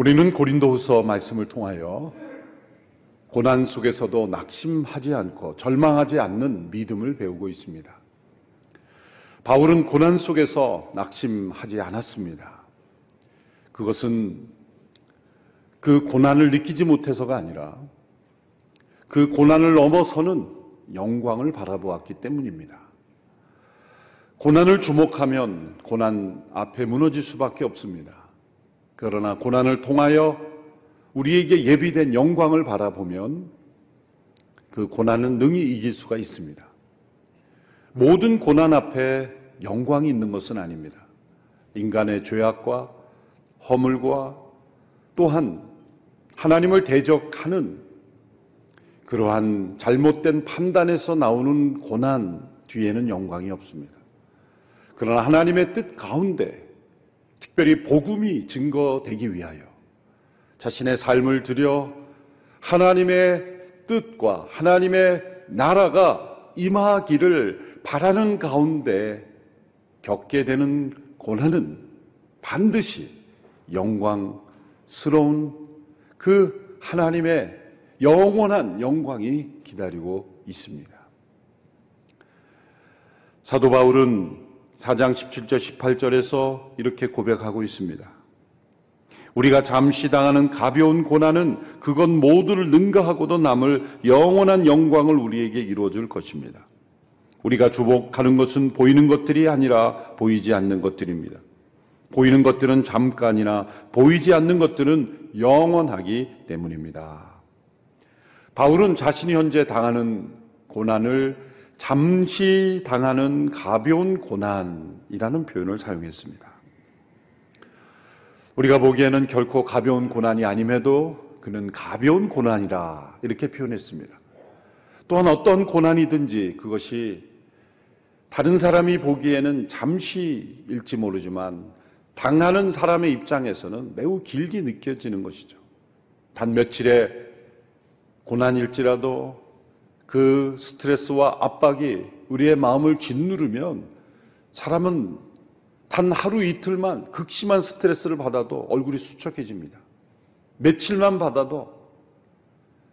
우리는 고린도후서 말씀을 통하여 고난 속에서도 낙심하지 않고 절망하지 않는 믿음을 배우고 있습니다. 바울은 고난 속에서 낙심하지 않았습니다. 그것은 그 고난을 느끼지 못해서가 아니라 그 고난을 넘어서는 영광을 바라보았기 때문입니다. 고난을 주목하면 고난 앞에 무너질 수밖에 없습니다. 그러나 고난을 통하여 우리에게 예비된 영광을 바라보면 그 고난은 능히 이길 수가 있습니다. 모든 고난 앞에 영광이 있는 것은 아닙니다. 인간의 죄악과 허물과 또한 하나님을 대적하는 그러한 잘못된 판단에서 나오는 고난 뒤에는 영광이 없습니다. 그러나 하나님의 뜻 가운데 특별히 복음이 증거되기 위하여 자신의 삶을 들여 하나님의 뜻과 하나님의 나라가 임하기를 바라는 가운데 겪게 되는 고난은 반드시 영광스러운 그 하나님의 영원한 영광이 기다리고 있습니다. 사도 바울은 4장 17절 18절에서 이렇게 고백하고 있습니다. 우리가 잠시 당하는 가벼운 고난은 그것 모두를 능가하고도 남을 영원한 영광을 우리에게 이루어 줄 것입니다. 우리가 주복하는 것은 보이는 것들이 아니라 보이지 않는 것들입니다. 보이는 것들은 잠깐이나 보이지 않는 것들은 영원하기 때문입니다. 바울은 자신이 현재 당하는 고난을 잠시 당하는 가벼운 고난이라는 표현을 사용했습니다. 우리가 보기에는 결코 가벼운 고난이 아님에도 그는 가벼운 고난이라 이렇게 표현했습니다. 또한 어떤 고난이든지 그것이 다른 사람이 보기에는 잠시일지 모르지만 당하는 사람의 입장에서는 매우 길게 느껴지는 것이죠. 단 며칠의 고난일지라도 그 스트레스와 압박이 우리의 마음을 짓누르면 사람은 단 하루 이틀만 극심한 스트레스를 받아도 얼굴이 수척해집니다. 며칠만 받아도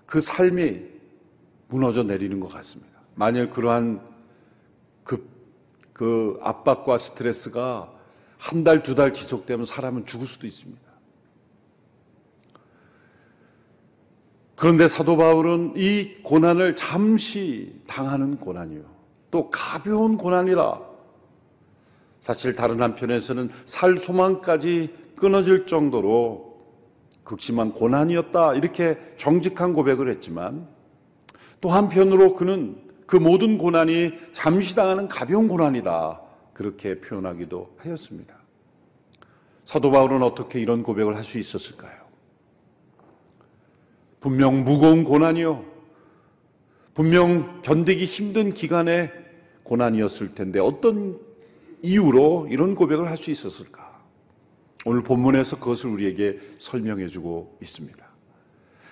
그 삶이 무너져 내리는 것 같습니다. 만일 그러한 그, 그 압박과 스트레스가 한 달, 두 달 지속되면 사람은 죽을 수도 있습니다. 그런데 사도 바울은 이 고난을 잠시 당하는 고난이요. 또 가벼운 고난이라. 사실 다른 한편에서는 살 소망까지 끊어질 정도로 극심한 고난이었다. 이렇게 정직한 고백을 했지만 또 한편으로 그는 그 모든 고난이 잠시 당하는 가벼운 고난이다. 그렇게 표현하기도 하였습니다. 사도 바울은 어떻게 이런 고백을 할 수 있었을까요? 분명 무거운 고난이요. 분명 견디기 힘든 기간의 고난이었을 텐데 어떤 이유로 이런 고백을 할 수 있었을까? 오늘 본문에서 그것을 우리에게 설명해 주고 있습니다.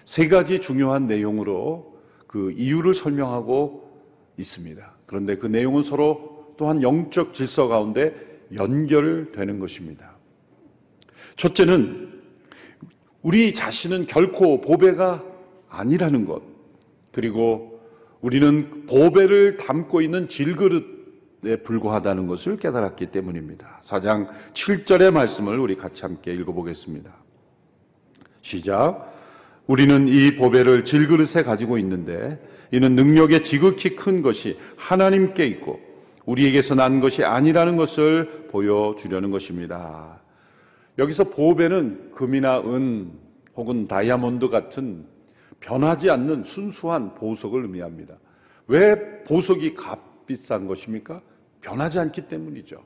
세 가지 중요한 내용으로 그 이유를 설명하고 있습니다. 그런데 그 내용은 서로 또한 영적 질서 가운데 연결되는 것입니다. 첫째는 우리 자신은 결코 보배가 아니라는 것. 그리고 우리는 보배를 담고 있는 질그릇에 불과하다는 것을 깨달았기 때문입니다. 4장 7절의 말씀을 우리 같이 함께 읽어보겠습니다. 시작. 우리는 이 보배를 질그릇에 가지고 있는데 이는 능력의 지극히 큰 것이 하나님께 있고 우리에게서 난 것이 아니라는 것을 보여주려는 것입니다. 여기서 보배는 금이나 은 혹은 다이아몬드 같은 변하지 않는 순수한 보석을 의미합니다. 왜 보석이 값비싼 것입니까? 변하지 않기 때문이죠.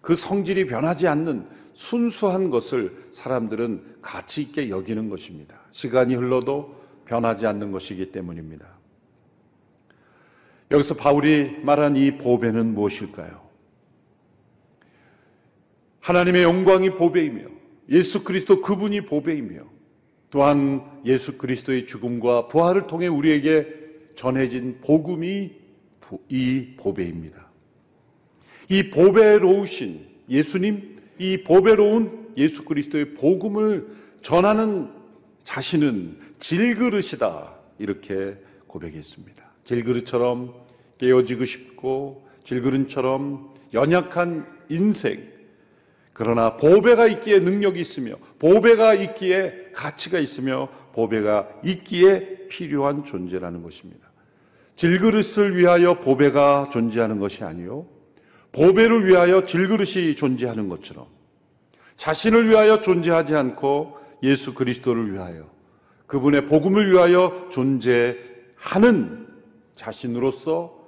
그 성질이 변하지 않는 순수한 것을 사람들은 가치 있게 여기는 것입니다. 시간이 흘러도 변하지 않는 것이기 때문입니다. 여기서 바울이 말한 이 보배는 무엇일까요? 하나님의 영광이 보배이며 예수 그리스도 그분이 보배이며 또한 예수 그리스도의 죽음과 부활을 통해 우리에게 전해진 복음이 이 보배입니다. 이 보배로우신 예수님, 이 보배로운 예수 그리스도의 복음을 전하는 자신은 질그릇이다. 이렇게 고백했습니다. 질그릇처럼 깨어지고 싶고 질그릇처럼 연약한 인생. 그러나 보배가 있기에 능력이 있으며 보배가 있기에 가치가 있으며 보배가 있기에 필요한 존재라는 것입니다. 질그릇을 위하여 보배가 존재하는 것이 아니요. 보배를 위하여 질그릇이 존재하는 것처럼 자신을 위하여 존재하지 않고 예수 그리스도를 위하여 그분의 복음을 위하여 존재하는 자신으로서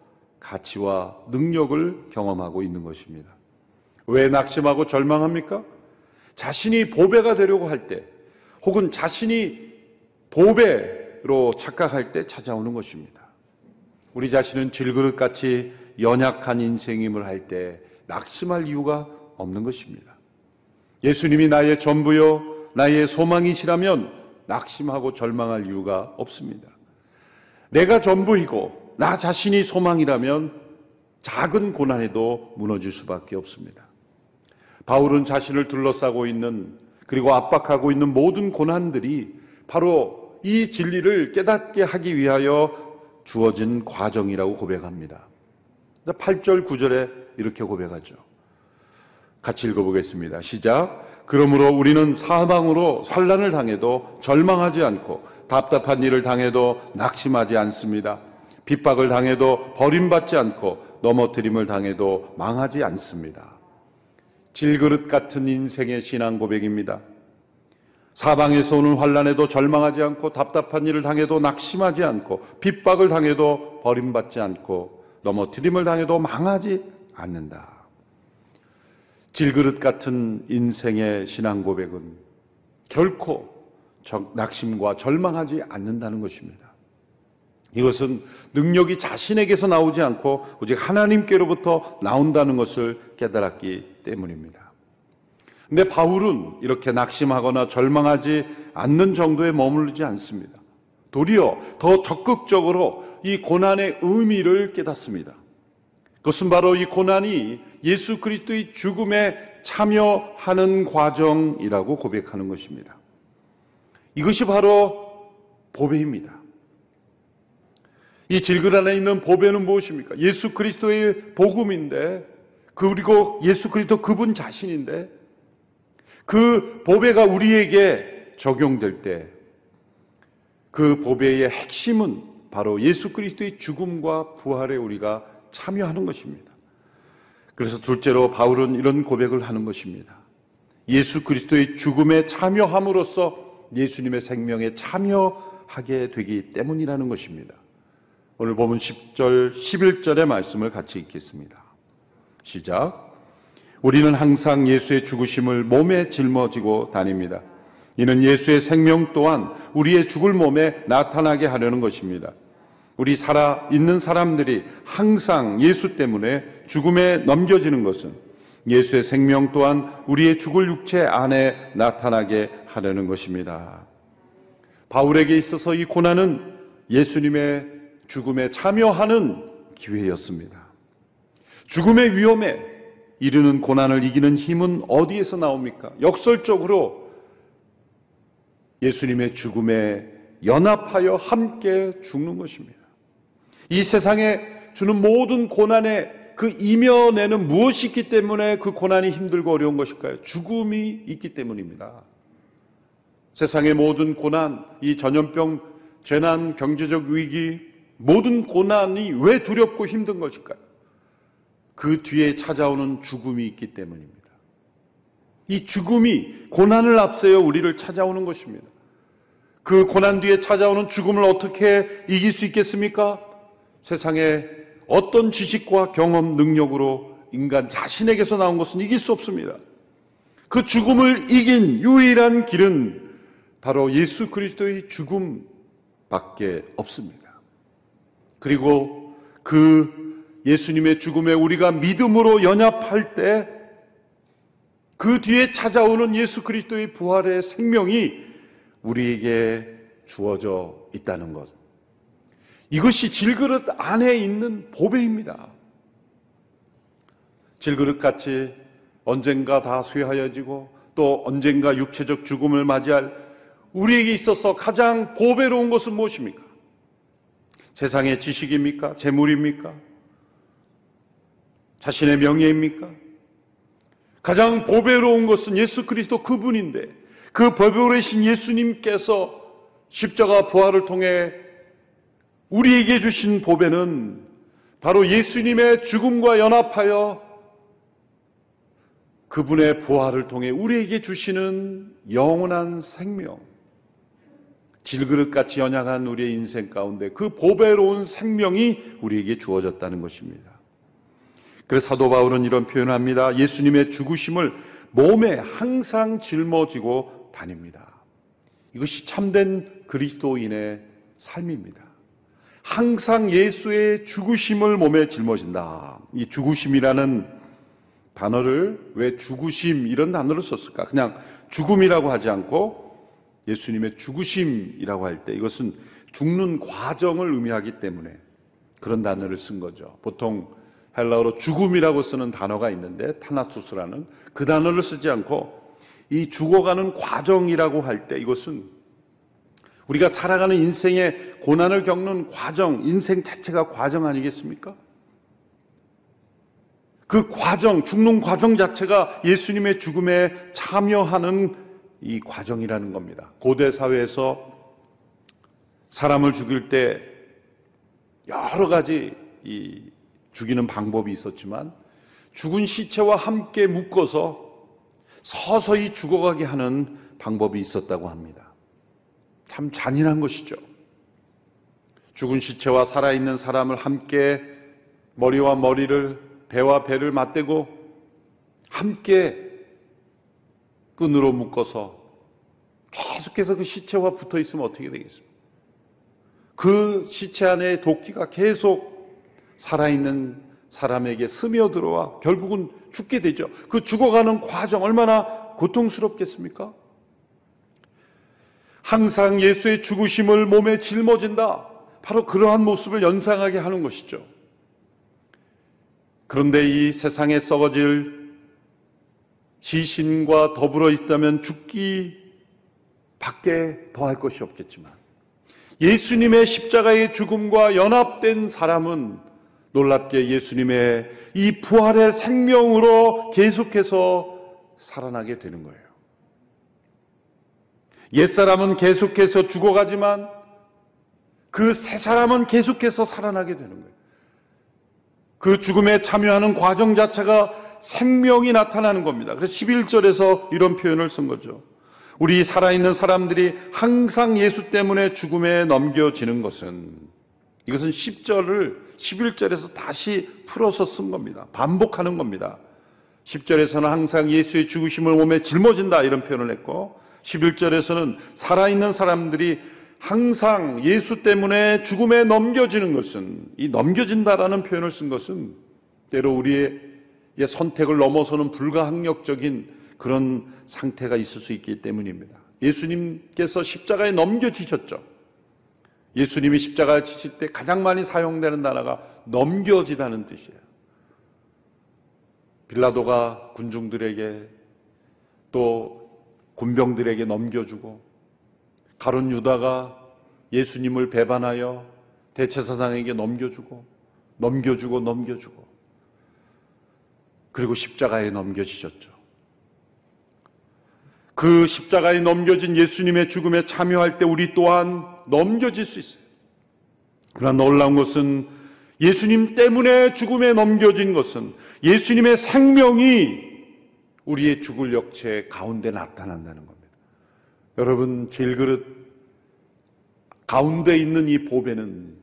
가치와 능력을 경험하고 있는 것입니다. 왜 낙심하고 절망합니까? 자신이 보배가 되려고 할 때, 혹은 자신이 보배로 착각할 때 찾아오는 것입니다. 우리 자신은 질그릇같이 연약한 인생임을 할 때 낙심할 이유가 없는 것입니다. 예수님이 나의 전부요, 나의 소망이시라면 낙심하고 절망할 이유가 없습니다. 내가 전부이고 나 자신이 소망이라면 작은 고난에도 무너질 수밖에 없습니다. 바울은 자신을 둘러싸고 있는 그리고 압박하고 있는 모든 고난들이 바로 이 진리를 깨닫게 하기 위하여 주어진 과정이라고 고백합니다. 8절, 9절에 이렇게 고백하죠. 같이 읽어보겠습니다. 시작. 그러므로 우리는 사방으로 환란을 당해도 절망하지 않고 답답한 일을 당해도 낙심하지 않습니다. 핍박을 당해도 버림받지 않고 넘어뜨림을 당해도 망하지 않습니다. 질그릇 같은 인생의 신앙 고백입니다. 사방에서 오는 환란에도 절망하지 않고 답답한 일을 당해도 낙심하지 않고 핍박을 당해도 버림받지 않고 넘어뜨림을 당해도 망하지 않는다. 질그릇 같은 인생의 신앙 고백은 결코 낙심과 절망하지 않는다는 것입니다. 이것은 능력이 자신에게서 나오지 않고 오직 하나님께로부터 나온다는 것을 깨달았기 때문입니다. 근데 바울은 이렇게 낙심하거나 절망하지 않는 정도에 머무르지 않습니다. 도리어 더 적극적으로 이 고난의 의미를 깨닫습니다. 그것은 바로 이 고난이 예수 그리스도의 죽음에 참여하는 과정이라고 고백하는 것입니다. 이것이 바로 보배입니다. 이 질글 안에 있는 보배는 무엇입니까? 예수 그리스도의 복음인데, 그리고 예수 그리스도 그분 자신인데, 그 보배가 우리에게 적용될 때, 그 보배의 핵심은 바로 예수 그리스도의 죽음과 부활에 우리가 참여하는 것입니다. 그래서 둘째로 바울은 이런 고백을 하는 것입니다. 예수 그리스도의 죽음에 참여함으로써 예수님의 생명에 참여하게 되기 때문이라는 것입니다. 오늘 보면 10절, 11절의 말씀을 같이 읽겠습니다. 시작. 우리는 항상 예수의 죽으심을 몸에 짊어지고 다닙니다. 이는 예수의 생명 또한 우리의 죽을 몸에 나타나게 하려는 것입니다. 우리 살아 있는 사람들이 항상 예수 때문에 죽음에 넘겨지는 것은 예수의 생명 또한 우리의 죽을 육체 안에 나타나게 하려는 것입니다. 바울에게 있어서 이 고난은 예수님의 죽음에 참여하는 기회였습니다. 죽음의 위험에 이르는 고난을 이기는 힘은 어디에서 나옵니까? 역설적으로 예수님의 죽음에 연합하여 함께 죽는 것입니다. 이 세상에 주는 모든 고난의 그 이면에는 무엇이 있기 때문에 그 고난이 힘들고 어려운 것일까요? 죽음이 있기 때문입니다. 세상의 모든 고난, 이 전염병, 재난, 경제적 위기, 모든 고난이 왜 두렵고 힘든 것일까요? 그 뒤에 찾아오는 죽음이 있기 때문입니다. 이 죽음이 고난을 앞세워 우리를 찾아오는 것입니다. 그 고난 뒤에 찾아오는 죽음을 어떻게 이길 수 있겠습니까? 세상에 어떤 지식과 경험, 능력으로 인간 자신에게서 나온 것은 이길 수 없습니다. 그 죽음을 이긴 유일한 길은 바로 예수 그리스도의 죽음밖에 없습니다. 그리고 그 예수님의 죽음에 우리가 믿음으로 연합할 때 그 뒤에 찾아오는 예수 그리스도의 부활의 생명이 우리에게 주어져 있다는 것. 이것이 질그릇 안에 있는 보배입니다. 질그릇 같이 언젠가 다 쇠하여지고 또 언젠가 육체적 죽음을 맞이할 우리에게 있어서 가장 보배로운 것은 무엇입니까? 세상의 지식입니까? 재물입니까? 자신의 명예입니까? 가장 보배로운 것은 예수 그리스도 그분인데 그 보배로우신 예수님께서 십자가 부활을 통해 우리에게 주신 보배는 바로 예수님의 죽음과 연합하여 그분의 부활을 통해 우리에게 주시는 영원한 생명, 질그릇같이 연약한 우리의 인생 가운데 그 보배로운 생명이 우리에게 주어졌다는 것입니다. 그래서 사도 바울은 이런 표현을 합니다. 예수님의 죽으심을 몸에 항상 짊어지고 다닙니다. 이것이 참된 그리스도인의 삶입니다. 항상 예수의 죽으심을 몸에 짊어진다. 이 죽으심이라는 단어를 왜 죽으심 이런 단어를 썼을까? 그냥 죽음이라고 하지 않고 예수님의 죽으심이라고 할 때 이것은 죽는 과정을 의미하기 때문에 그런 단어를 쓴 거죠. 보통 헬라어로 죽음이라고 쓰는 단어가 있는데 타나소스라는 그 단어를 쓰지 않고 이 죽어가는 과정이라고 할 때 이것은 우리가 살아가는 인생의 고난을 겪는 과정, 인생 자체가 과정 아니겠습니까? 그 과정, 죽는 과정 자체가 예수님의 죽음에 참여하는 이 과정이라는 겁니다. 고대 사회에서 사람을 죽일 때 여러 가지 이 죽이는 방법이 있었지만 죽은 시체와 함께 묶어서 서서히 죽어가게 하는 방법이 있었다고 합니다. 참 잔인한 것이죠. 죽은 시체와 살아있는 사람을 함께 머리와 머리를 배와 배를 맞대고 함께 끈으로 묶어서 계속해서 그 시체와 붙어 있으면 어떻게 되겠습니까? 그 시체 안에 도끼가 계속 살아있는 사람에게 스며들어와 결국은 죽게 되죠. 그 죽어가는 과정 얼마나 고통스럽겠습니까? 항상 예수의 죽으심을 몸에 짊어진다. 바로 그러한 모습을 연상하게 하는 것이죠. 그런데 이 세상에 썩어질 시신과 더불어 있다면 죽기 밖에 더할 것이 없겠지만 예수님의 십자가의 죽음과 연합된 사람은 놀랍게 예수님의 이 부활의 생명으로 계속해서 살아나게 되는 거예요. 옛사람은 계속해서 죽어가지만 그 새 사람은 계속해서 살아나게 되는 거예요. 그 죽음에 참여하는 과정 자체가 생명이 나타나는 겁니다. 그래서 11절에서 이런 표현을 쓴 거죠. 우리 살아있는 사람들이 항상 예수 때문에 죽음에 넘겨지는 것은 이것은 10절을 11절에서 다시 풀어서 쓴 겁니다. 반복하는 겁니다. 10절에서는 항상 예수의 죽으심을 몸에 짊어진다 이런 표현을 했고 11절에서는 살아있는 사람들이 항상 예수 때문에 죽음에 넘겨지는 것은 이 넘겨진다라는 표현을 쓴 것은 때로 우리의 선택을 넘어서는 불가항력적인 그런 상태가 있을 수 있기 때문입니다. 예수님께서 십자가에 넘겨지셨죠. 예수님이 십자가에 지실 때 가장 많이 사용되는 단어가 넘겨지다는 뜻이에요. 빌라도가 군중들에게 또 군병들에게 넘겨주고 가론 유다가 예수님을 배반하여 대체사상에게 넘겨주고 넘겨주고 넘겨주고 그리고 십자가에 넘겨지셨죠. 그 십자가에 넘겨진 예수님의 죽음에 참여할 때 우리 또한 넘겨질 수 있어요. 그러나 놀라운 것은 예수님 때문에 죽음에 넘겨진 것은 예수님의 생명이 우리의 죽을 역체 가운데 나타난다는 겁니다. 여러분, 질그릇 가운데 있는 이 보배는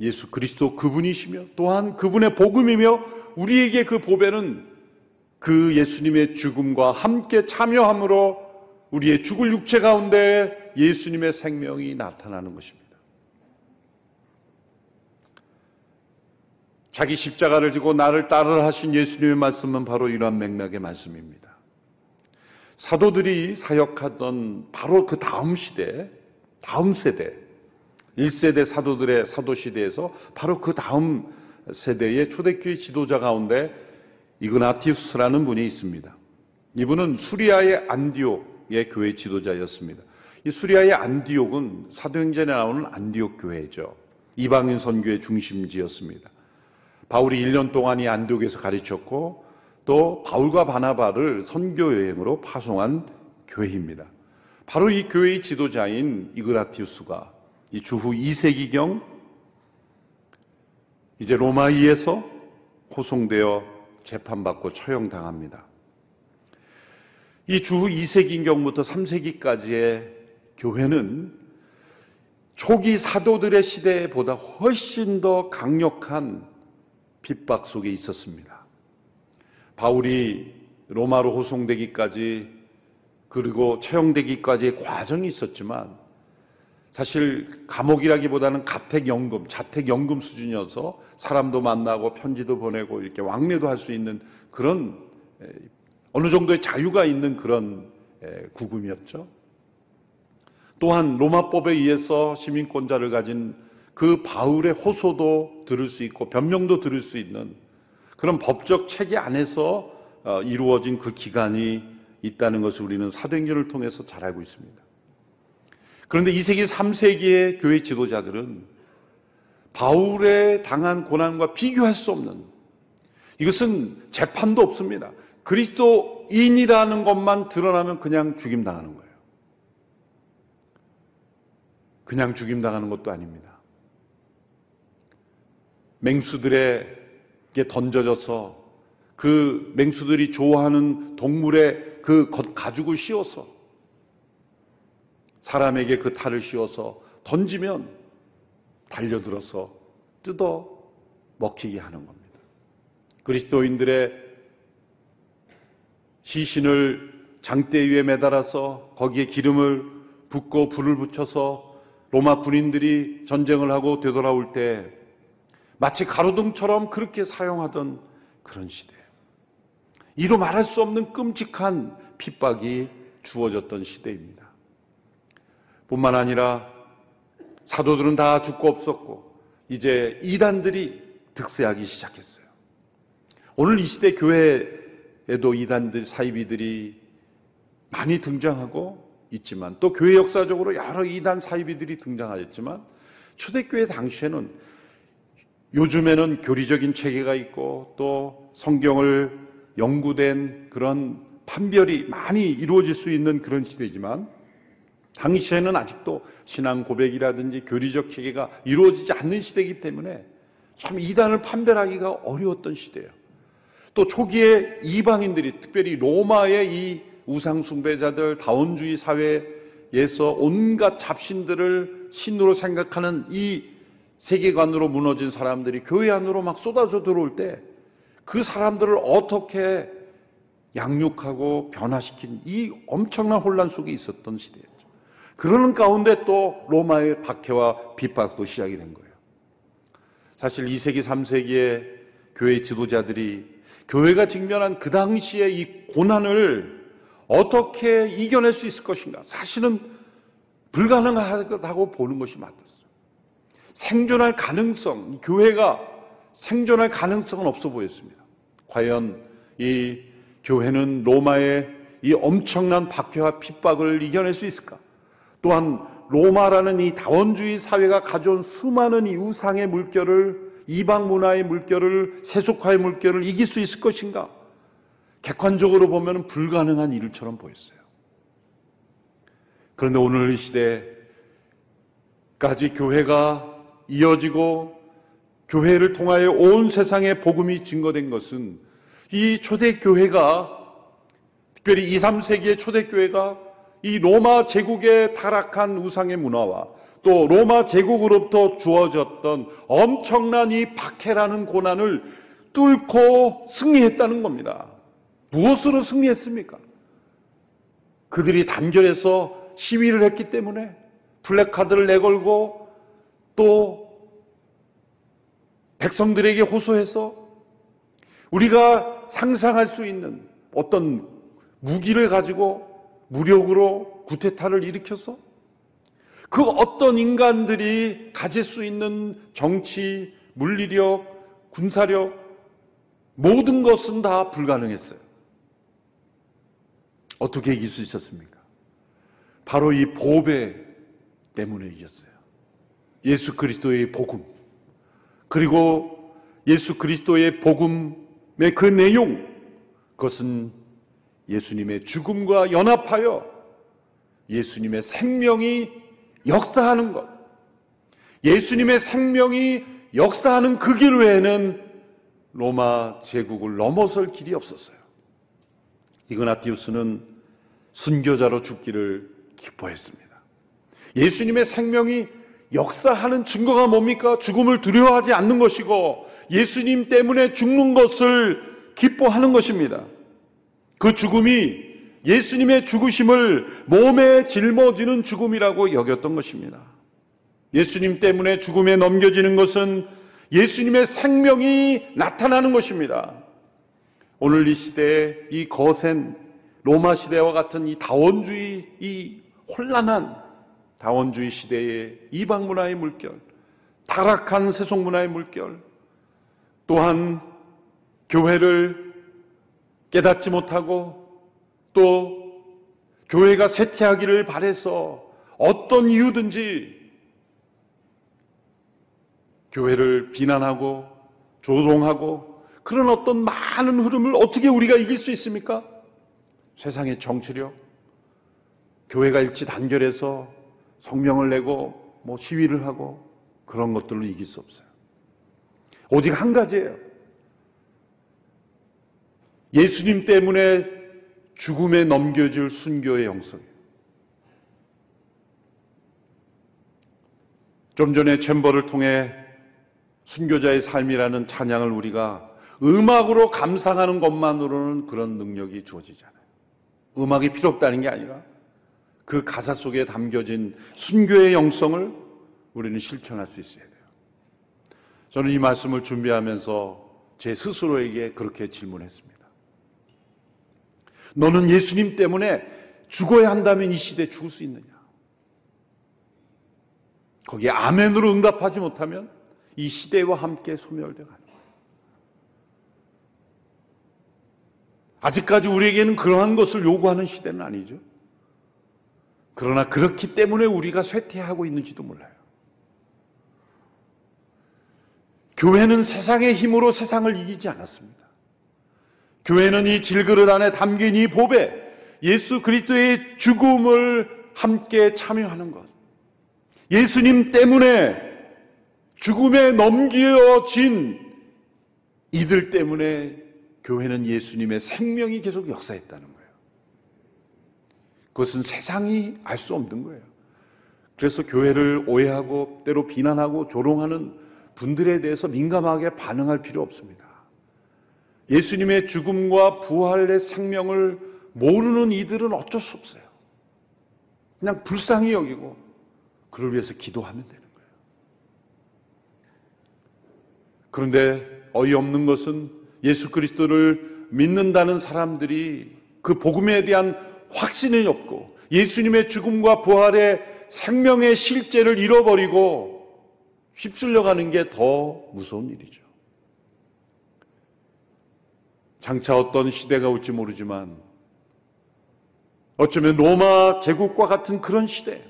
예수 그리스도 그분이시며 또한 그분의 복음이며 우리에게 그 보배는 그 예수님의 죽음과 함께 참여함으로 우리의 죽을 육체 가운데 예수님의 생명이 나타나는 것입니다. 자기 십자가를 지고 나를 따르라 하신 예수님의 말씀은 바로 이러한 맥락의 말씀입니다. 사도들이 사역하던 바로 그 다음 시대, 다음 세대, 1세대 사도들의 사도 시대에서 바로 그 다음 세대의 초대교회 지도자 가운데 이그나티우스라는 분이 있습니다. 이분은 수리아의 안디옥의 교회 지도자였습니다. 이 수리아의 안디옥은 사도행전에 나오는 안디옥 교회죠. 이방인 선교의 중심지였습니다. 바울이 1년 동안 이 안디옥에서 가르쳤고 또 바울과 바나바를 선교 여행으로 파송한 교회입니다. 바로 이 교회의 지도자인 이그라티우스가 이 주후 2세기경 이제 로마이에서 호송되어 재판받고 처형당합니다. 이 주후 2세기경부터 3세기까지의 교회는 초기 사도들의 시대보다 훨씬 더 강력한 핍박 속에 있었습니다. 바울이 로마로 호송되기까지 그리고 처형되기까지의 과정이 있었지만 사실 감옥이라기보다는 가택연금, 자택연금 수준이어서 사람도 만나고 편지도 보내고 이렇게 왕래도 할 수 있는 그런 어느 정도의 자유가 있는 그런 구금이었죠. 또한 로마법에 의해서 시민권자를 가진 그 바울의 호소도 들을 수 있고 변명도 들을 수 있는 그런 법적 체계 안에서 어, 이루어진 그 기간이 있다는 것을 우리는 사도행전을 통해서 잘 알고 있습니다. 그런데 2세기, 3세기의 교회 지도자들은 바울의 당한 고난과 비교할 수 없는 이것은 재판도 없습니다. 그리스도인이라는 것만 드러나면 그냥 죽임 당하는 거예요. 그냥 죽임 당하는 것도 아닙니다. 맹수들에게 던져져서 그 맹수들이 좋아하는 동물의 그 가죽을 씌워서 사람에게 그 탈을 씌워서 던지면 달려들어서 뜯어 먹히게 하는 겁니다. 그리스도인들의 시신을 장대 위에 매달아서 거기에 기름을 붓고 불을 붙여서 로마 군인들이 전쟁을 하고 되돌아올 때 마치 가로등처럼 그렇게 사용하던 그런 시대. 이로 말할 수 없는 끔찍한 핍박이 주어졌던 시대입니다. 뿐만 아니라 사도들은 다 죽고 없었고 이제 이단들이 득세하기 시작했어요. 오늘 이 시대 교회에도 이단들 사이비들이 많이 등장하고 있지만 또 교회 역사적으로 여러 이단 사이비들이 등장하였지만 초대교회 당시에는 요즘에는 교리적인 체계가 있고 또 성경을 연구된 그런 판별이 많이 이루어질 수 있는 그런 시대지만 당시에는 아직도 신앙 고백이라든지 교리적 체계가 이루어지지 않는 시대이기 때문에 참 이단을 판별하기가 어려웠던 시대예요. 또 초기에 이방인들이 특별히 로마의 이 우상 숭배자들 다원주의 사회에서 온갖 잡신들을 신으로 생각하는 이 세계관으로 무너진 사람들이 교회 안으로 막 쏟아져 들어올 때 그 사람들을 어떻게 양육하고 변화시킨 이 엄청난 혼란 속에 있었던 시대였죠. 그러는 가운데 또 로마의 박해와 핍박도 시작이 된 거예요. 사실 2세기, 3세기의 교회 지도자들이 교회가 직면한 그 당시의 이 고난을 어떻게 이겨낼 수 있을 것인가? 사실은 불가능하다고 보는 것이 맞았어요. 생존할 가능성, 교회가 생존할 가능성은 없어 보였습니다. 과연 이 교회는 로마의 이 엄청난 박해와 핍박을 이겨낼 수 있을까? 또한 로마라는 이 다원주의 사회가 가져온 수많은 이 우상의 물결을 이방 문화의 물결을 세속화의 물결을 이길 수 있을 것인가? 객관적으로 보면 불가능한 일처럼 보였어요. 그런데 오늘 이 시대까지 교회가 이어지고 교회를 통하여 온 세상에 복음이 증거된 것은 이 초대교회가 특별히 2, 3세기의 초대교회가 이 로마 제국의 타락한 우상의 문화와 또 로마 제국으로부터 주어졌던 엄청난 이 박해라는 고난을 뚫고 승리했다는 겁니다. 무엇으로 승리했습니까? 그들이 단결해서 시위를 했기 때문에 플래카드를 내걸고 또 백성들에게 호소해서 우리가 상상할 수 있는 어떤 무기를 가지고 무력으로 구테타를 일으켜서 그 어떤 인간들이 가질 수 있는 정치, 물리력, 군사력 모든 것은 다 불가능했어요. 어떻게 이길 수 있었습니까? 바로 이 보배 때문에 이겼어요. 예수 그리스도의 복음. 그리고 예수 그리스도의 복음의 그 내용, 그것은 예수님의 죽음과 연합하여 예수님의 생명이 역사하는 것. 예수님의 생명이 역사하는 그 길 외에는 로마 제국을 넘어설 길이 없었어요. 이그나티우스는 순교자로 죽기를 기뻐했습니다. 예수님의 생명이 역사하는 증거가 뭡니까? 죽음을 두려워하지 않는 것이고 예수님 때문에 죽는 것을 기뻐하는 것입니다. 그 죽음이 예수님의 죽으심을 몸에 짊어지는 죽음이라고 여겼던 것입니다. 예수님 때문에 죽음에 넘겨지는 것은 예수님의 생명이 나타나는 것입니다. 오늘 이 시대에 이 거센 로마 시대와 같은 이 다원주의, 이 혼란한 다원주의 시대의 이방 문화의 물결, 타락한 세속 문화의 물결, 또한 교회를 깨닫지 못하고 또 교회가 쇠퇴하기를 바래서 어떤 이유든지 교회를 비난하고 조롱하고 그런 어떤 많은 흐름을 어떻게 우리가 이길 수 있습니까? 세상의 정치력, 교회가 일치 단결해서 성명을 내고 뭐 시위를 하고 그런 것들로 이길 수 없어요. 오직 한 가지예요. 예수님 때문에 죽음에 넘겨질 순교의 영성이에요. 좀 전에 챔버를 통해 순교자의 삶이라는 찬양을 우리가 음악으로 감상하는 것만으로는 그런 능력이 주어지잖아요. 음악이 필요 없다는 게 아니라 그 가사 속에 담겨진 순교의 영성을 우리는 실천할 수 있어야 돼요. 저는 이 말씀을 준비하면서 제 스스로에게 그렇게 질문했습니다. 너는 예수님 때문에 죽어야 한다면 이 시대에 죽을 수 있느냐? 거기에 아멘으로 응답하지 못하면 이 시대와 함께 소멸되어 가는 거예요. 아직까지 우리에게는 그러한 것을 요구하는 시대는 아니죠. 그러나 그렇기 때문에 우리가 쇠퇴하고 있는지도 몰라요. 교회는 세상의 힘으로 세상을 이기지 않았습니다. 교회는 이 질그릇 안에 담긴 이 보배, 예수 그리스도의 죽음을 함께 참여하는 것. 예수님 때문에 죽음에 넘겨진 이들 때문에 교회는 예수님의 생명이 계속 역사했다는 거예요. 그것은 세상이 알 수 없는 거예요. 그래서 교회를 오해하고 때로 비난하고 조롱하는 분들에 대해서 민감하게 반응할 필요 없습니다. 예수님의 죽음과 부활의 생명을 모르는 이들은 어쩔 수 없어요. 그냥 불쌍히 여기고 그를 위해서 기도하면 되는 거예요. 그런데 어이없는 것은 예수 그리스도를 믿는다는 사람들이 그 복음에 대한 확신이 없고 예수님의 죽음과 부활의 생명의 실제를 잃어버리고 휩쓸려 가는 게 더 무서운 일이죠. 장차 어떤 시대가 올지 모르지만 어쩌면 로마 제국과 같은 그런 시대,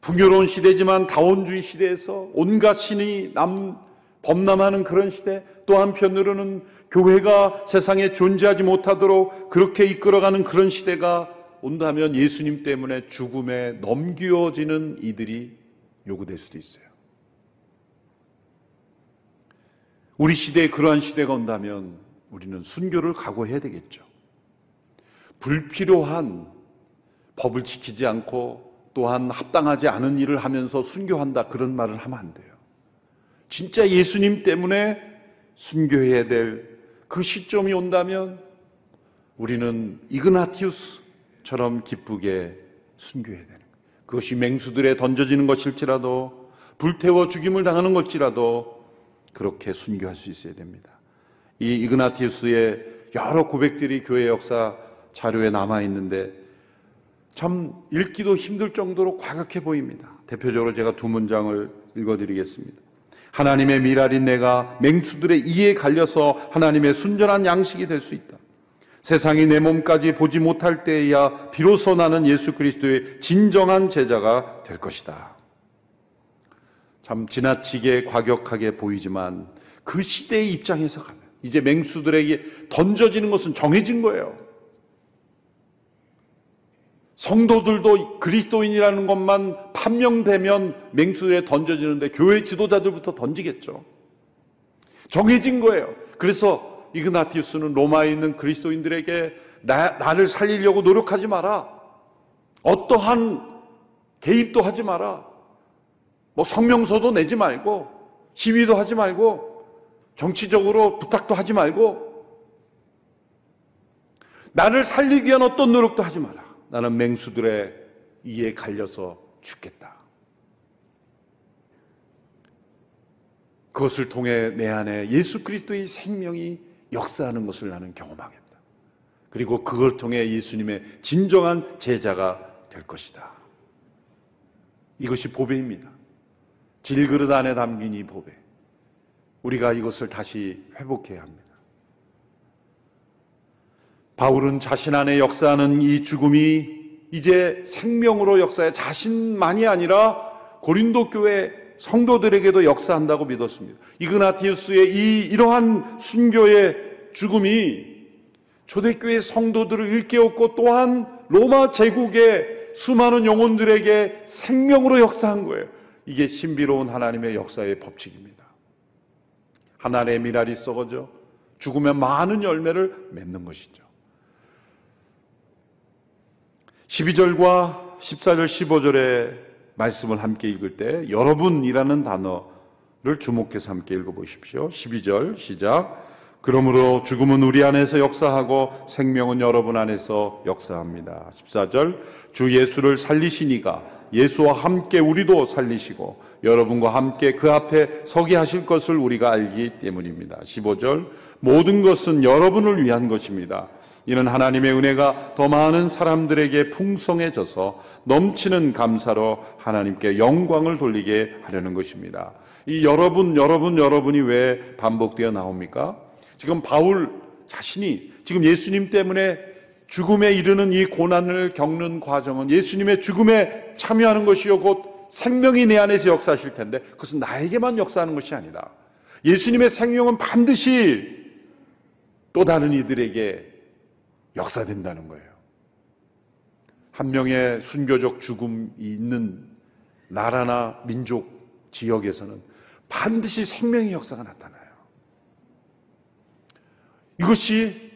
풍요로운 시대지만 다원주의 시대에서 온갖 신이 남, 범람하는 그런 시대, 또 한편으로는 교회가 세상에 존재하지 못하도록 그렇게 이끌어가는 그런 시대가 온다면 예수님 때문에 죽음에 넘겨지는 이들이 요구될 수도 있어요. 우리 시대에 그러한 시대가 온다면 우리는 순교를 각오해야 되겠죠. 불필요한 법을 지키지 않고 또한 합당하지 않은 일을 하면서 순교한다 그런 말을 하면 안 돼요. 진짜 예수님 때문에 순교해야 될 그 시점이 온다면 우리는 이그나티우스처럼 기쁘게 순교해야 되는 거예요. 그것이 맹수들에 던져지는 것일지라도 불태워 죽임을 당하는 것일지라도 그렇게 순교할 수 있어야 됩니다. 이 이그나티우스의 여러 고백들이 교회 역사 자료에 남아 있는데 참 읽기도 힘들 정도로 과격해 보입니다. 대표적으로 제가 두 문장을 읽어드리겠습니다. 하나님의 미랄인 내가 맹수들의 이에 갈려서 하나님의 순전한 양식이 될 수 있다. 세상이 내 몸까지 보지 못할 때에야 비로소 나는 예수 그리스도의 진정한 제자가 될 것이다. 참 지나치게 과격하게 보이지만 그 시대의 입장에서 가면 이제 맹수들에게 던져지는 것은 정해진 거예요. 성도들도 그리스도인이라는 것만 판명되면 맹수에 던져지는데 교회 지도자들부터 던지겠죠. 정해진 거예요. 그래서 이그나티우스는 로마에 있는 그리스도인들에게 나, 나를 살리려고 노력하지 마라. 어떠한 개입도 하지 마라. 뭐 성명서도 내지 말고 시위도 하지 말고 정치적으로 부탁도 하지 말고 나를 살리기 위한 어떤 노력도 하지 마라. 나는 맹수들의 이에 갈려서 죽겠다. 그것을 통해 내 안에 예수 그리스도의 생명이 역사하는 것을 나는 경험하겠다. 그리고 그걸 통해 예수님의 진정한 제자가 될 것이다. 이것이 보배입니다. 질그릇 안에 담긴 이 보배. 우리가 이것을 다시 회복해야 합니다. 바울은 자신 안에 역사하는 이 죽음이 이제 생명으로 역사해 자신만이 아니라 고린도 교회 성도들에게도 역사한다고 믿었습니다. 이그나티우스의 이 이러한 순교의 죽음이 초대교회 성도들을 일깨웠고 또한 로마 제국의 수많은 영혼들에게 생명으로 역사한 거예요. 이게 신비로운 하나님의 역사의 법칙입니다. 하나님의 미랄이 썩어져 죽으면 많은 열매를 맺는 것이죠. 12절과 14절, 15절의 말씀을 함께 읽을 때 여러분이라는 단어를 주목해서 함께 읽어보십시오. 12절 시작. 그러므로 죽음은 우리 안에서 역사하고 생명은 여러분 안에서 역사합니다. 14절 주 예수를 살리시니가 예수와 함께 우리도 살리시고 여러분과 함께 그 앞에 서게 하실 것을 우리가 알기 때문입니다. 15절 모든 것은 여러분을 위한 것입니다. 이는 하나님의 은혜가 더 많은 사람들에게 풍성해져서 넘치는 감사로 하나님께 영광을 돌리게 하려는 것입니다. 이 여러분, 여러분, 여러분이 왜 반복되어 나옵니까? 지금 바울 자신이 지금 예수님 때문에 죽음에 이르는 이 고난을 겪는 과정은 예수님의 죽음에 참여하는 것이요 곧 생명이 내 안에서 역사하실 텐데 그것은 나에게만 역사하는 것이 아니다. 예수님의 생명은 반드시 또 다른 이들에게 역사된다는 거예요. 한 명의 순교적 죽음이 있는 나라나 민족 지역에서는 반드시 생명의 역사가 나타나요. 이것이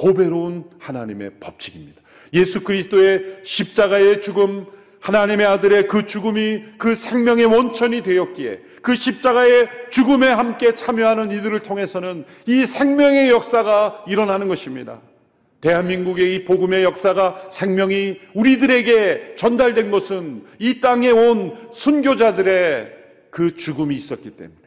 보배로운 하나님의 법칙입니다. 예수 그리스도의 십자가의 죽음, 하나님의 아들의 그 죽음이 그 생명의 원천이 되었기에 그 십자가의 죽음에 함께 참여하는 이들을 통해서는 이 생명의 역사가 일어나는 것입니다. 대한민국의 이 복음의 역사가 생명이 우리들에게 전달된 것은 이 땅에 온 순교자들의 그 죽음이 있었기 때문에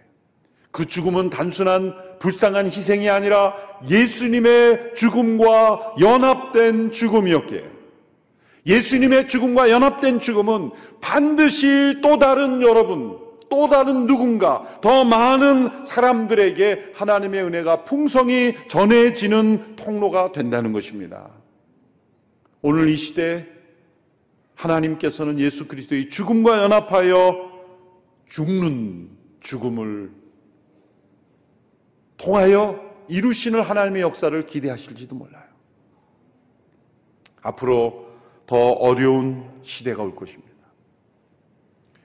그 죽음은 단순한 불쌍한 희생이 아니라 예수님의 죽음과 연합된 죽음이었기에 예수님의 죽음과 연합된 죽음은 반드시 또 다른 여러분, 또 다른 누군가, 더 많은 사람들에게 하나님의 은혜가 풍성히 전해지는 통로가 된다는 것입니다. 오늘 이 시대 하나님께서는 예수 그리스도의 죽음과 연합하여 죽는 죽음을 통하여 이루시는 하나님의 역사를 기대하실지도 몰라요. 앞으로 더 어려운 시대가 올 것입니다.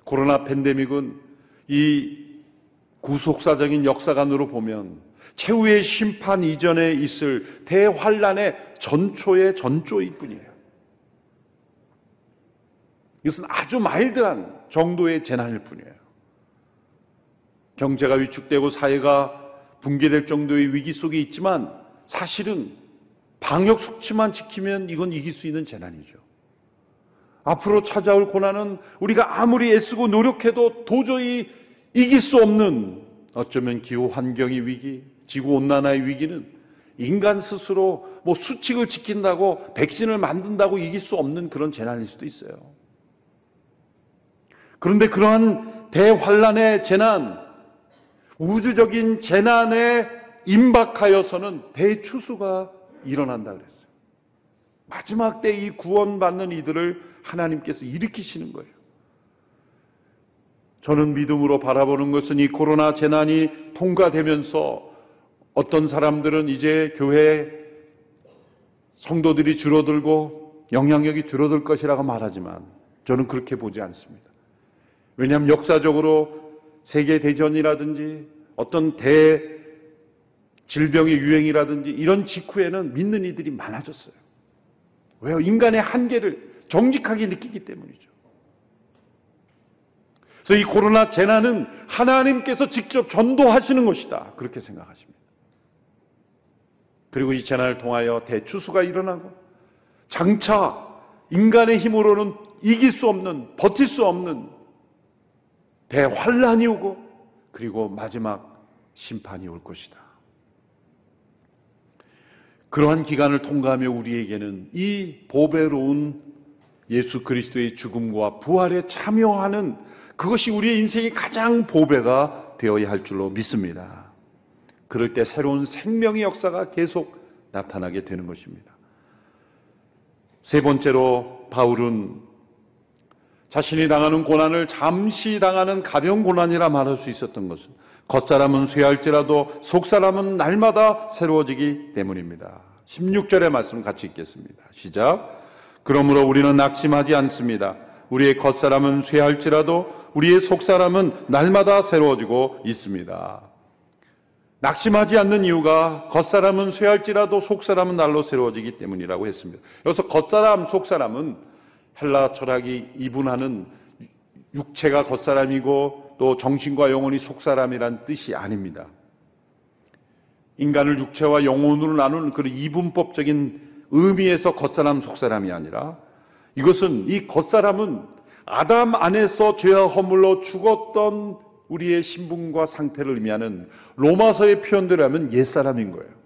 코로나 팬데믹은 이 구속사적인 역사관으로 보면 최후의 심판 이전에 있을 대환란의 전초의 전조일 뿐이에요. 이것은 아주 마일드한 정도의 재난일 뿐이에요. 경제가 위축되고 사회가 붕괴될 정도의 위기 속에 있지만 사실은 방역 수치만 지키면 이건 이길 수 있는 재난이죠. 앞으로 찾아올 고난은 우리가 아무리 애쓰고 노력해도 도저히 이길 수 없는 어쩌면 기후 환경의 위기, 지구 온난화의 위기는 인간 스스로 뭐 수칙을 지킨다고 백신을 만든다고 이길 수 없는 그런 재난일 수도 있어요. 그런데 그러한 대환란의 재난, 우주적인 재난에 임박하여서는 대추수가 일어난다 그랬어요. 마지막 때 이 구원받는 이들을 하나님께서 일으키시는 거예요. 저는 믿음으로 바라보는 것은 이 코로나 재난이 통과되면서 어떤 사람들은 이제 교회 성도들이 줄어들고 영향력이 줄어들 것이라고 말하지만 저는 그렇게 보지 않습니다. 왜냐하면 역사적으로 세계 대전이라든지 어떤 대 질병의 유행이라든지 이런 직후에는 믿는 이들이 많아졌어요. 왜요? 인간의 한계를 정직하게 느끼기 때문이죠. 그래서 이 코로나 재난은 하나님께서 직접 전도하시는 것이다. 그렇게 생각하십니다. 그리고 이 재난을 통하여 대추수가 일어나고 장차 인간의 힘으로는 이길 수 없는, 버틸 수 없는 대환란이 오고 그리고 마지막 심판이 올 것이다. 그러한 기간을 통과하며 우리에게는 이 보배로운 예수 그리스도의 죽음과 부활에 참여하는 그것이 우리의 인생의 가장 보배가 되어야 할 줄로 믿습니다. 그럴 때 새로운 생명의 역사가 계속 나타나게 되는 것입니다. 세 번째로 바울은 자신이 당하는 고난을 잠시 당하는 가벼운 고난이라 말할 수 있었던 것은 겉사람은 쇠할지라도 속사람은 날마다 새로워지기 때문입니다. 16절의 말씀 같이 읽겠습니다. 시작. 그러므로 우리는 낙심하지 않습니다. 우리의 겉사람은 쇠할지라도 우리의 속사람은 날마다 새로워지고 있습니다. 낙심하지 않는 이유가 겉사람은 쇠할지라도 속사람은 날로 새로워지기 때문이라고 했습니다. 여기서 겉사람, 속사람은 헬라 철학이 이분하는 육체가 겉사람이고 또 정신과 영혼이 속사람이란 뜻이 아닙니다. 인간을 육체와 영혼으로 나누는 그 이분법적인 의미에서 겉사람, 속사람이 아니라 이것은 이 겉사람은 아담 안에서 죄와 허물로 죽었던 우리의 신분과 상태를 의미하는 로마서의 표현대로 하면 옛사람인 거예요.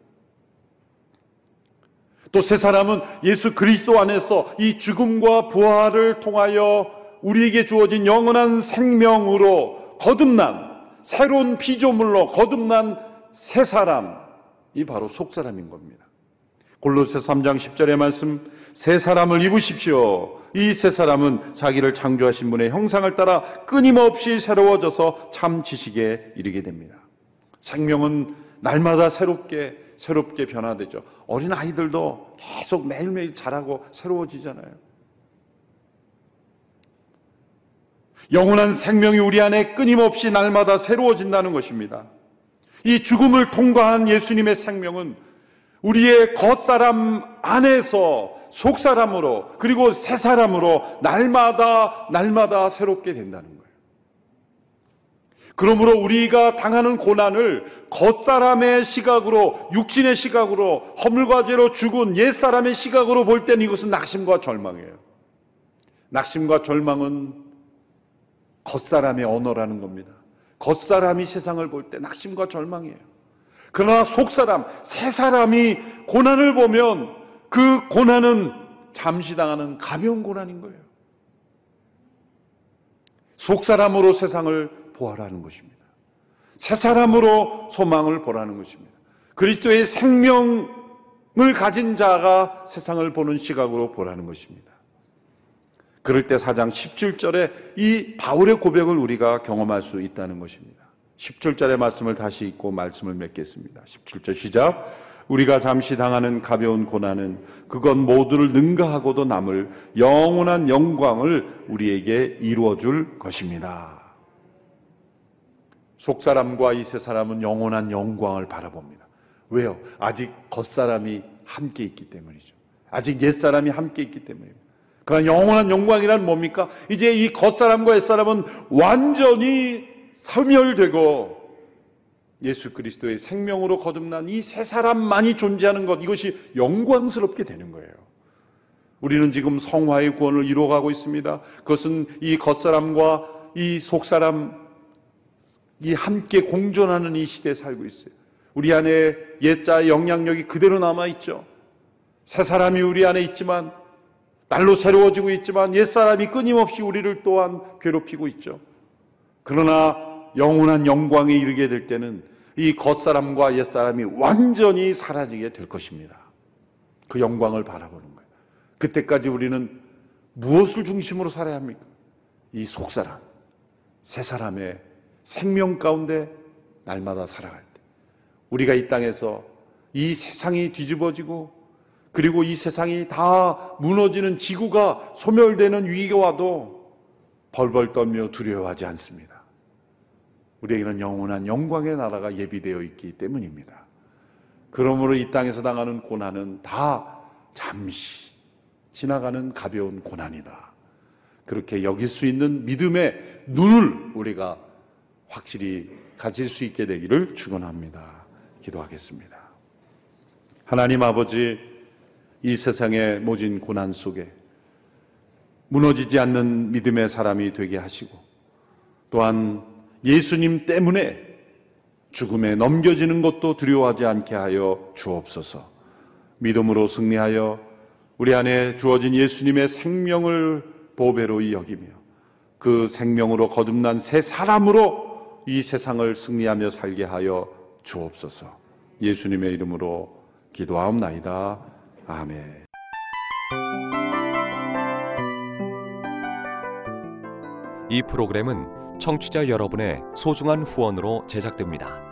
또새 사람은 예수 그리스도 안에서 이 죽음과 부활을 통하여 우리에게 주어진 영원한 생명으로 거듭난 새로운 피조물로 거듭난 새 사람이 바로 속사람인 겁니다. 골로새 3장 10절의 말씀 새 사람을 입으십시오. 이새 사람은 자기를 창조하신 분의 형상을 따라 끊임없이 새로워져서 참 지식에 이르게 됩니다. 생명은 날마다 새롭게 새롭게 변화되죠. 어린 아이들도 계속 매일매일 자라고 새로워지잖아요. 영원한 생명이 우리 안에 끊임없이 날마다 새로워진다는 것입니다. 이 죽음을 통과한 예수님의 생명은 우리의 겉사람 안에서 속사람으로 그리고 새사람으로 날마다 날마다 새롭게 된다는 거예요. 그러므로 우리가 당하는 고난을 겉사람의 시각으로 육신의 시각으로 허물과 죄로 죽은 옛사람의 시각으로 볼 때는 이것은 낙심과 절망이에요. 낙심과 절망은 겉사람의 언어라는 겁니다. 겉사람이 세상을 볼 때 낙심과 절망이에요. 그러나 속사람, 새 사람이 고난을 보면 그 고난은 잠시 당하는 가벼운 고난인 거예요. 속사람으로 세상을 보아라는 것입니다. 새 사람으로 소망을 보라는 것입니다. 그리스도의 생명을 가진 자가 세상을 보는 시각으로 보라는 것입니다. 그럴 때 4장 17절에 이 바울의 고백을 우리가 경험할 수 있다는 것입니다. 17절의 말씀을 다시 읽고 말씀을 맺겠습니다. 17절 시작. 우리가 잠시 당하는 가벼운 고난은 그것 모두를 능가하고도 남을 영원한 영광을 우리에게 이루어 줄 것입니다. 속사람과 이세 사람은 영원한 영광을 바라봅니다. 왜요? 아직 겉사람이 함께 있기 때문이죠. 아직 옛사람이 함께 있기 때문입니다. 그러나 영원한 영광이란 뭡니까? 이제 이 겉사람과 옛사람은 완전히 사멸되고 예수 그리스도의 생명으로 거듭난 이 세 사람만이 존재하는 것 이것이 영광스럽게 되는 거예요. 우리는 지금 성화의 구원을 이루어가고 있습니다. 그것은 이 겉사람과 이 속사람 이 함께 공존하는 이 시대에 살고 있어요. 우리 안에 옛자의 영향력이 그대로 남아 있죠. 새 사람이 우리 안에 있지만 날로 새로워지고 있지만 옛 사람이 끊임없이 우리를 또한 괴롭히고 있죠. 그러나 영원한 영광에 이르게 될 때는 이 겉사람과 옛사람이 완전히 사라지게 될 것입니다. 그 영광을 바라보는 거예요. 그때까지 우리는 무엇을 중심으로 살아야 합니까? 이 속사람, 새 사람의 생명 가운데 날마다 살아갈 때. 우리가 이 땅에서 이 세상이 뒤집어지고 그리고 이 세상이 다 무너지는 지구가 소멸되는 위기가 와도 벌벌 떨며 두려워하지 않습니다. 우리에게는 영원한 영광의 나라가 예비되어 있기 때문입니다. 그러므로 이 땅에서 당하는 고난은 다 잠시 지나가는 가벼운 고난이다. 그렇게 여길 수 있는 믿음의 눈을 우리가 확실히 가질 수 있게 되기를 축원합니다. 기도하겠습니다. 하나님 아버지 이 세상의 모진 고난 속에 무너지지 않는 믿음의 사람이 되게 하시고 또한 예수님 때문에 죽음에 넘겨지는 것도 두려워하지 않게 하여 주옵소서. 믿음으로 승리하여 우리 안에 주어진 예수님의 생명을 보배로 여기며 그 생명으로 거듭난 새 사람으로 이 세상을 승리하며 살게 하여 주옵소서. 예수님의 이름으로 기도하옵나이다. 아멘. 이 프로그램은 청취자 여러분의 소중한 후원으로 제작됩니다.